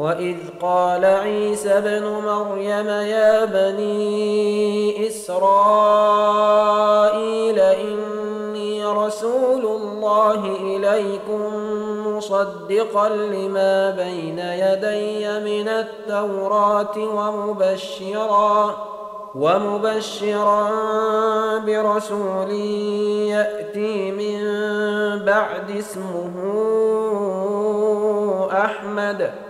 واذ قال عيسى ابن مريم يا بني اسرائيل اني رسول الله اليكم مصدقا لما بين يدي من التوراه ومبشرا ومبشرا برسول ياتي من بعد اسمه احمد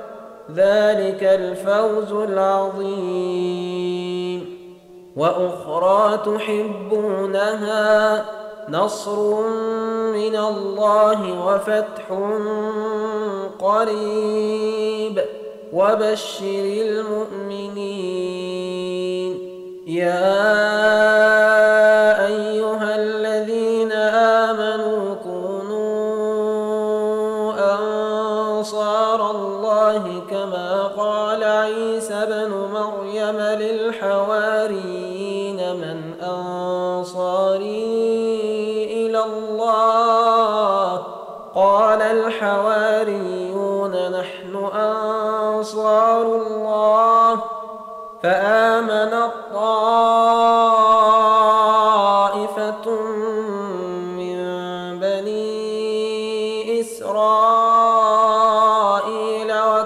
ذلك الفوز العظيم. وأخرى تحبونها نصر من الله وفتح قريب. وبشر المؤمنين. يا أيها الذين آمنوا كونوا أنصار الله كما قال عيسى بن مريم للحواريين من أنصاري إلى الله. قال الحواريون نحن أنصار الله. فامنت طائفة من بني إسرائيل